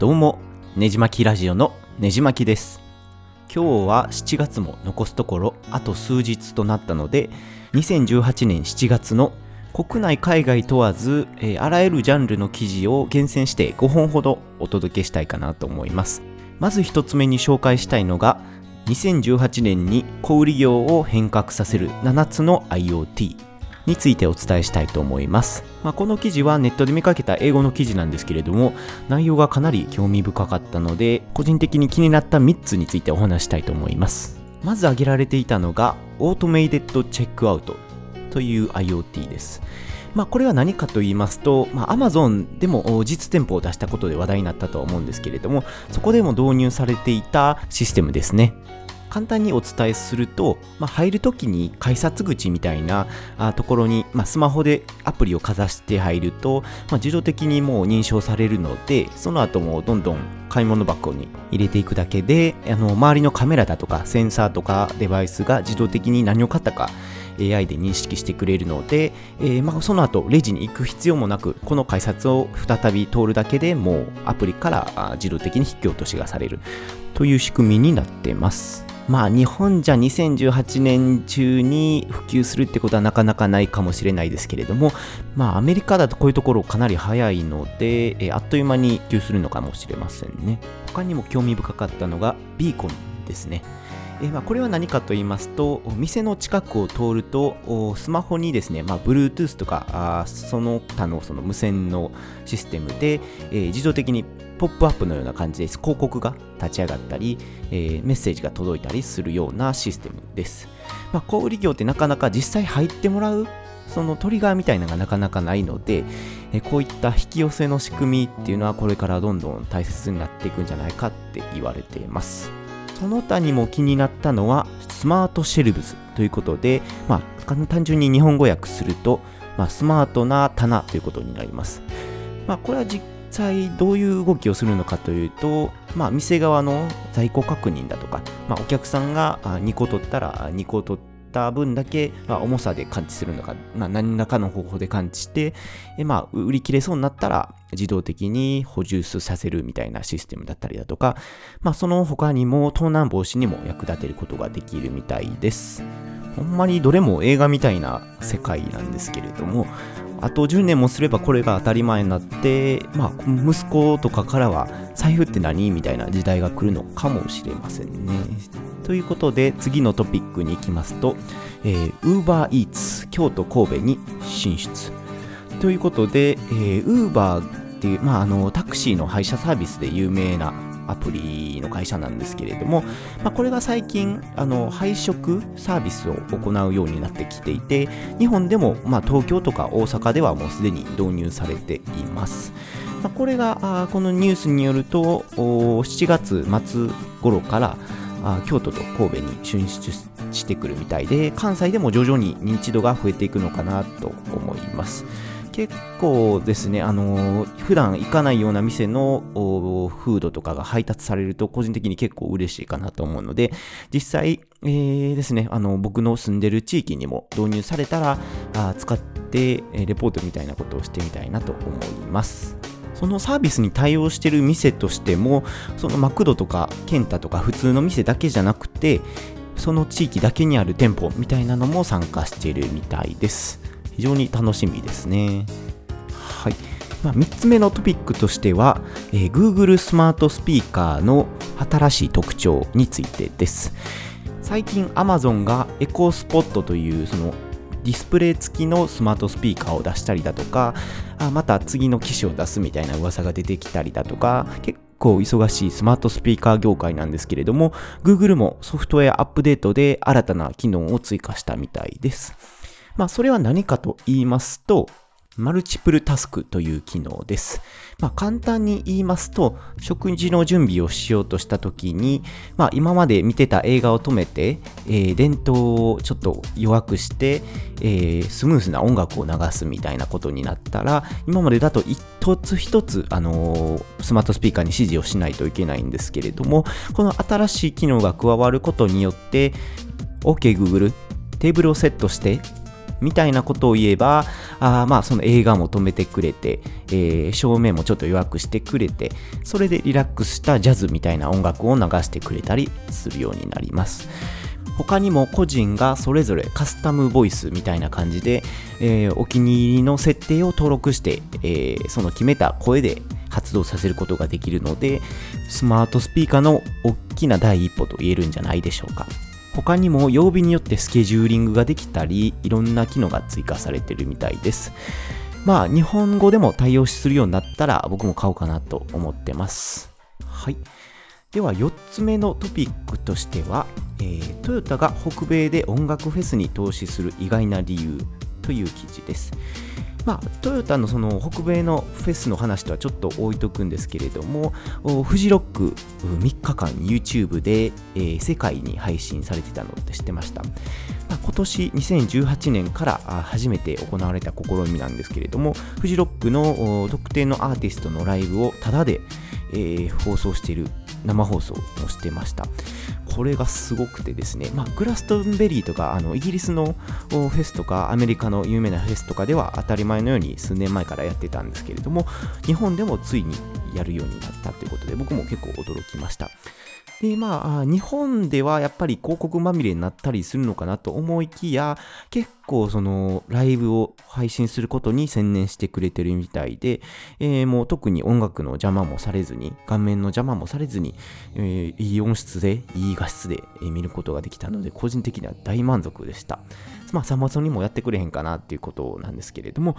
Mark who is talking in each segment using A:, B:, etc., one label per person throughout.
A: どうも、ねじまきラジオのねじまきです。今日は7月も残すところあと数日となったので、2018年7月の国内海外問わず、えーあらゆるジャンルの記事を厳選して5本ほどお届けしたいかなと思います。まず一つ目に紹介したいのが、2018年に小売業を変革させる7つの IoT についてお伝えしたいと思います。まあ、この記事はネットで見かけた英語の記事なんですけれども、内容がかなり興味深かったので、個人的に気になった3つについてお話したいと思います。まず挙げられていたのが、オートメイデッドチェックアウトという IoT です。まあ、これは何かと言いますと、まあ、Amazon でも実店舗を出したことで話題になったとは思うんですけれども、そこでも導入されていたシステムですね。簡単にお伝えすると、まあ、入るときに改札口みたいなあところに、まあ、スマホでアプリをかざして入ると、まあ、自動的にもう認証されるのでその後もどんどん買い物箱に入れていくだけであの周りのカメラだとかセンサーとかデバイスが自動的に何を買ったか AI で認識してくれるので、えーまあ、その後レジに行く必要もなくこの改札を再び通るだけでもうアプリから自動的に引き落としがされるという仕組みになってます。まあ日本じゃ2018年中に普及するってことはなかなかないかもしれないですけれども、まあアメリカだとこういうところかなり早いので、えーあっという間に普及するのかもしれませんね。他にも興味深かったのがビーコンですね。えまあ、これは何かと言いますと、お店の近くを通ると、スマホにですね、まあ、Bluetooth とか、あその他のその無線のシステムで、えー自動的にポップアップのような感じです。広告が立ち上がったり、えーメッセージが届いたりするようなシステムです。まあ、小売業ってなかなか実際入ってもらうそのトリガーみたいなのがなかなかないので、えーこういった引き寄せの仕組みっていうのはこれからどんどん大切になっていくんじゃないかって言われています。その他にも気になったのはスマートシェルブスということで、まあ、単純に日本語訳すると、まあ、スマートな棚ということになります。まあ、これは実際どういう動きをするのかというと、まあ、店側の在庫確認だとか、まあ、お客さんが2個取ったら2個取ってた分だけ、まあ、重さで感知するのか、まあ、何らかの方法で感知して、えまあ、売り切れそうになったら自動的に補充させるみたいなシステムだったりだとか、まあ、その他にも盗難防止にも役立てることができるみたいです。ほんまにどれも映画みたいな世界なんですけれども、あと10年もすればこれが当たり前になって、まあ、息子とかからは財布って何？みたいな時代が来るのかもしれませんね。ということで次のトピックに行きますと、えー、UberEats 京都神戸に進出。ということで、えー、Uber っていう、まあ、あのタクシーの配車サービスで有名なアプリの会社なんですけれども、まあ、これが最近あの配食サービスを行うようになってきていて日本でも、まあ、東京とか大阪ではもうすでに導入されています。まあ、これがあこのニュースによると7月末頃からあ京都と神戸に進出してくるみたいで関西でも徐々に認知度が増えていくのかなと思います。結構ですね、あのー普段行かないような店のフードとかが配達されると個人的に結構嬉しいかなと思うので、実際、えーですね、あの僕の住んでる地域にも導入されたら、あ使って、えレポートみたいなことをしてみたいなと思います。そのサービスに対応してる店としても、そのマクドとかケンタとか普通の店だけじゃなくて、その地域だけにある店舗みたいなのも参加しているみたいです。非常に楽しみですね。はい。まあ、3つ目のトピックとしては、えー Google スマートスピーカーの新しい特徴についてです。最近 Amazon がエコースポットというそのディスプレイ付きのスマートスピーカーを出したりだとか、あまた次の機種を出すみたいな噂が出てきたりだとか、結構忙しいスマートスピーカー業界なんですけれども、Google もソフトウェアアップデートで新たな機能を追加したみたいです。まあ、それは何かと言いますと、マルチプルタスクという機能です。まあ、簡単に言いますと、食事の準備をしようとしたときに、まあ、今まで見てた映画を止めて、えー電灯をちょっと弱くして、えースムースな音楽を流すみたいなことになったら、今までだと一つ一つ、あのースマートスピーカーに指示をしないといけないんですけれども、この新しい機能が加わることによって、OK Google、テーブルをセットして、みたいなことを言えば、あまあその映画も止めてくれて、えー、照明もちょっと弱くしてくれて、それでリラックスしたジャズみたいな音楽を流してくれたりするようになります。他にも個人がそれぞれカスタムボイスみたいな感じで、えー、お気に入りの設定を登録して、えー、その決めた声で発動させることができるので、スマートスピーカーの大きな第一歩と言えるんじゃないでしょうか。他にも曜日によってスケジューリングができたり、いろんな機能が追加されてるみたいです。まあ、日本語でも対応するようになったら僕も買おうかなと思ってます。はい。では、4つ目のトピックとしては、えー、トヨタが北米で音楽フェスに投資する意外な理由という記事です。まあ、トヨタのその北米のフェスの話とはちょっと置いとくんですけれども、フジロック3日間 YouTube で、えー、世界に配信されてたのって知ってました？まあ、今年2018年から初めて行われた試みなんですけれども、フジロックの特定のアーティストのライブをタダで、えー、放送している生放送をしてました。これがすごくてですね、まあ、グラストンベリーとかあのイギリスのフェスとかアメリカの有名なフェスとかでは当たり前のように数年前からやってたんですけれども日本でもついにやるようになったということで僕も結構驚きました。で、まあ、日本ではやっぱり広告まみれになったりするのかなと思いきや、結構そのライブを配信することに専念してくれてるみたいで、えー、もう特に音楽の邪魔もされずに、顔面の邪魔もされずに、えー、いい音質で、いい画質で見ることができたので、個人的には大満足でした。まあ、サマソニもやってくれへんかなっていうことなんですけれども、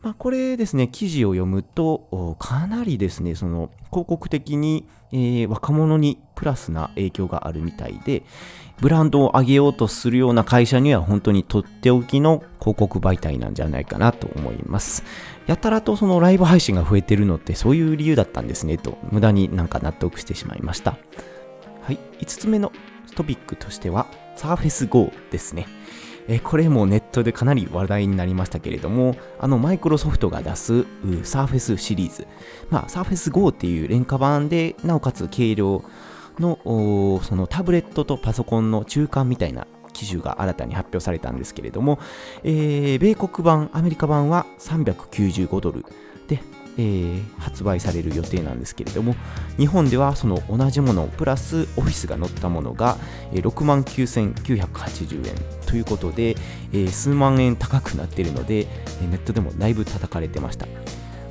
A: まあ、これですね、記事を読むと、かなりですね、その広告的に、えー、若者にプラスな影響があるみたいで、ブランドを上げようとするような会社には本当にとっておきの広告媒体なんじゃないかなと思います。やたらとそのライブ配信が増えてるのってそういう理由だったんですねと、無駄になんか納得してしまいました。はい、5つ目のトピックとしては、Surface Go ですね。えこれもネットでかなり話題になりましたけれども、あのマイクロソフトが出す Surface シリーズ、まあ、Surface Go っていう廉価版で、なおかつ軽量のそのタブレットとパソコンの中間みたいな機種が新たに発表されたんですけれども、えー、米国版、アメリカ版は395ドル。で、えー、発売される予定なんですけれども日本ではその同じものプラスオフィスが載ったものが、え6万9980円ということで、えー、数万円高くなっているのでネットでもだいぶ叩かれてました。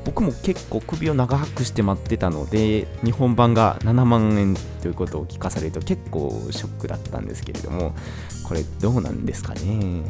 A: 僕も結構首を長くして待ってたので日本版が7万円ということを聞かされると結構ショックだったんですけれどもこれどうなんですかね。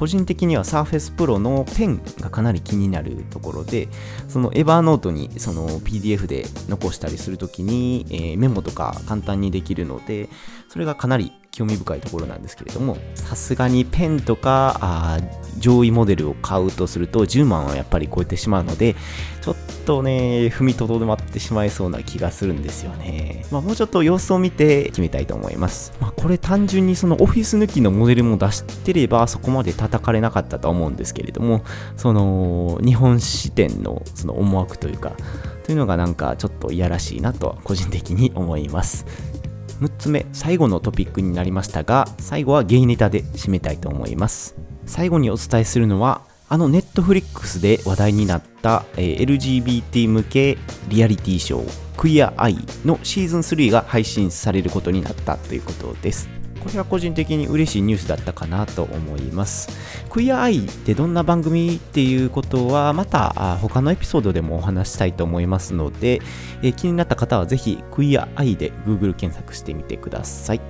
A: 個人的には Surface Pro のペンがかなり気になるところで、その Evernote にその PDF で残したりするときに、えー、メモとか簡単にできるので、それがかなり興味深いところなんですけれども、さすがにペンとかあ上位モデルを買うとすると10万はやっぱり超えてしまうので、ちょっとね、踏みとどまってしまいそうな気がするんですよね。まあ、もうちょっと様子を見て決めたいと思います。まあ、これ単純にそのオフィス抜きのモデルも出してればそこまで叩かれなかったと思うんですけれども、その日本支店のその思惑というか、というのがなんかちょっといやらしいなとは個人的に思います。6つ目、最後のトピックになりましたが、最後はゲイネタで締めたいと思います。最後にお伝えするのは、あのネットフリックスで話題になった、えー、LGBT 向けリアリティショー、クイアアイのシーズン3が配信されることになったということです。これは個人的に嬉しいニュースだったかなと思います。クイアアイってどんな番組っていうことはまた他のエピソードでもお話したいと思いますので、え気になった方はぜひクイアアイで Google 検索してみてください。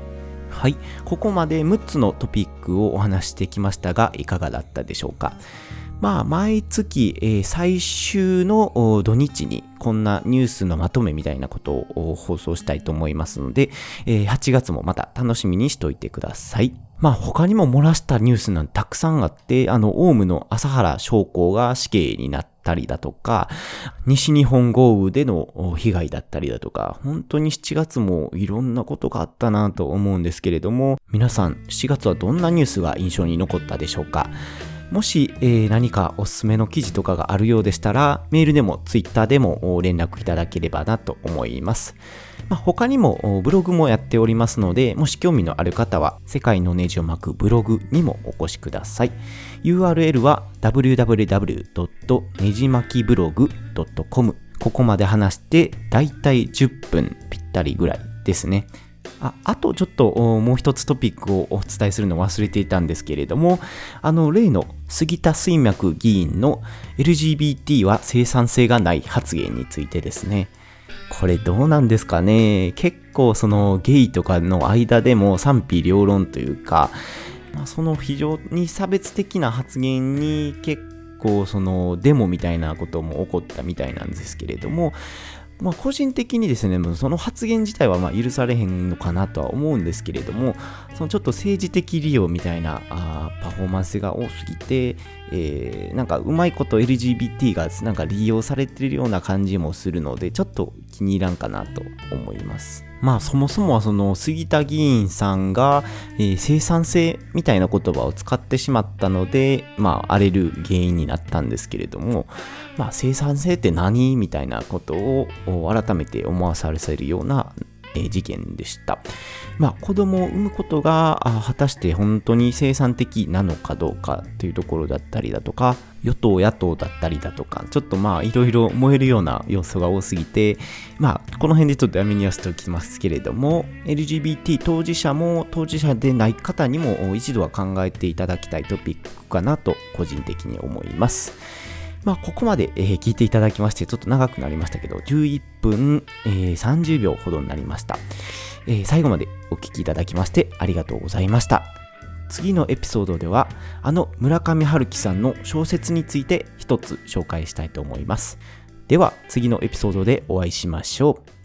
A: はい。ここまで6つのトピックをお話してきましたが、いかがだったでしょうか？まあ、毎月、えー、最終の土日にこんなニュースのまとめみたいなことを放送したいと思いますので、えー、8月もまた楽しみにしといてください。まあ他にも漏らしたニュースなんてたくさんあって、あの、オウムの朝原将校が死刑になったりだとか、西日本豪雨での被害だったりだとか、本当に7月もいろんなことがあったなと思うんですけれども、皆さん7月はどんなニュースが印象に残ったでしょうか？もし、えー、何かおすすめの記事とかがあるようでしたら、メールでもツイッターでも連絡いただければなと思います。まあ、他にもブログもやっておりますので、もし興味のある方は、世界のネジを巻くブログにもお越しください。URL は www. ねじ巻きブログ .com ここまで話して、だいたい10分ぴったりぐらいですね。ああとちょっともう一つトピックをお伝えするのを忘れていたんですけれども、あの例の杉田水脈議員の LGBT は生産性がない発言についてですね。これどうなんですかね結構そのゲイとかの間でも賛否両論というか、まあ、その非常に差別的な発言に結構そのデモみたいなことも起こったみたいなんですけれども、まあ、個人的にですね、その発言自体はまあ許されへんのかなとは思うんですけれども、そのちょっと政治的利用みたいなあパフォーマンスが多すぎて、えー、なんかうまいこと LGBT がなんか利用されてるような感じもするので、ちょっと気に入らんかなと思います。まあそもそもはその杉田議員さんが、えー、生産性みたいな言葉を使ってしまったので、まあ荒れる原因になったんですけれども、まあ生産性って何？みたいなことを改めて思わされるようなえ事件でした。まあ、子供を産むことが果たして本当に生産的なのかどうかというところだったりだとか、与党野党だったりだとか、ちょっとまあいろいろ燃えるような要素が多すぎて、まあこの辺でちょっとやめにはしておきますけれども、LGBT 当事者も当事者でない方にも一度は考えていただきたいトピックかなと個人的に思います。まあ、ここまで、えー、聞いていただきまして、ちょっと長くなりましたけど、11分、えー、30秒ほどになりました、えー、最後までお聞きいただきましてありがとうございました。次のエピソードでは、あの村上春樹さんの小説について一つ紹介したいと思います。では、次のエピソードでお会いしましょう。